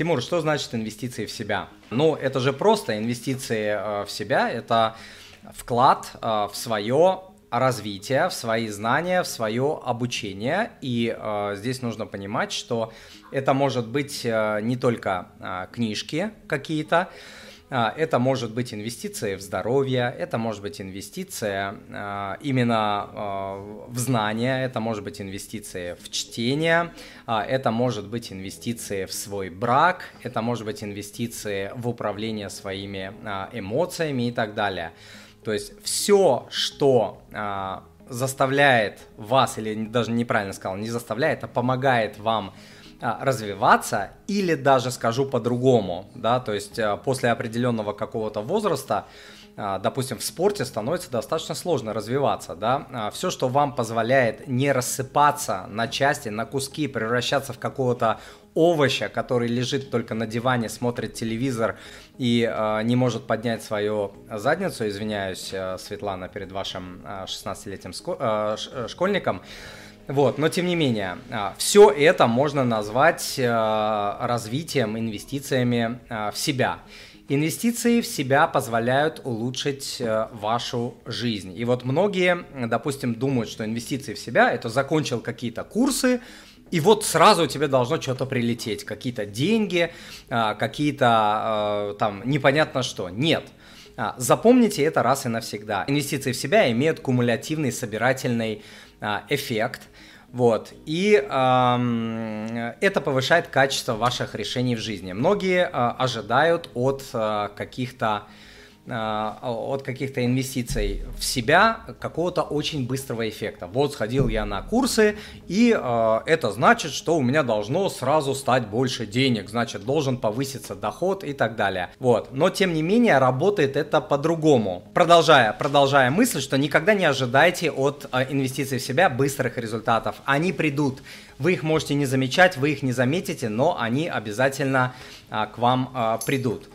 Тимур, что значит инвестиции в себя? Ну, это же просто инвестиции э, в себя, это вклад э, в свое развитие, в свои знания, в свое обучение. И э, здесь нужно понимать, что это может быть э, не только э, книжки какие-то, это может быть инвестиция в здоровье, это может быть инвестиция а, именно а, в знания, это может быть инвестиция в чтение, это может быть инвестиция в свой брак, это может быть инвестиция в управление своими эмоциями и так далее. То есть все, что заставляет вас, или даже неправильно сказал, не заставляет, а помогает вам а, развиваться, или даже скажу по-другому, да, то есть а, после определенного какого-то возраста, а, допустим, в спорте становится достаточно сложно развиваться, да, все, что вам позволяет не рассыпаться на части, на куски, превращаться в какого-то овоща, который лежит только на диване, смотрит телевизор и э, не может поднять свою задницу, извиняюсь, Светлана, перед вашим э, 16-летним э, школьником, вот, но тем не менее, а, все это можно назвать э, развитием, инвестициями э, в себя. Инвестиции в себя позволяют улучшить э, вашу жизнь. И вот многие, допустим, думают, что инвестиции в себя это закончил какие-то курсы, и вот сразу тебе должно что-то прилететь, какие-то деньги, какие-то там непонятно что. Нет. А, запомните это раз и навсегда. Инвестиции в себя имеют кумулятивный собирательный а, эффект. Вот. И э, это повышает качество ваших решений в жизни. Многие э, ожидают от э, каких-то Э, от каких-то инвестиций в себя какого-то очень быстрого эффекта. Вот сходил я на курсы, и э, это значит, что у меня должно сразу стать больше денег, значит, должен повыситься доход и так далее. Вот. Но, тем не менее, работает это по-другому. Продолжая, продолжая мысль, что никогда не ожидайте от э, инвестиций в себя быстрых результатов. Они придут. Вы их можете не замечать, вы их не заметите, но они обязательно э, к вам э, придут.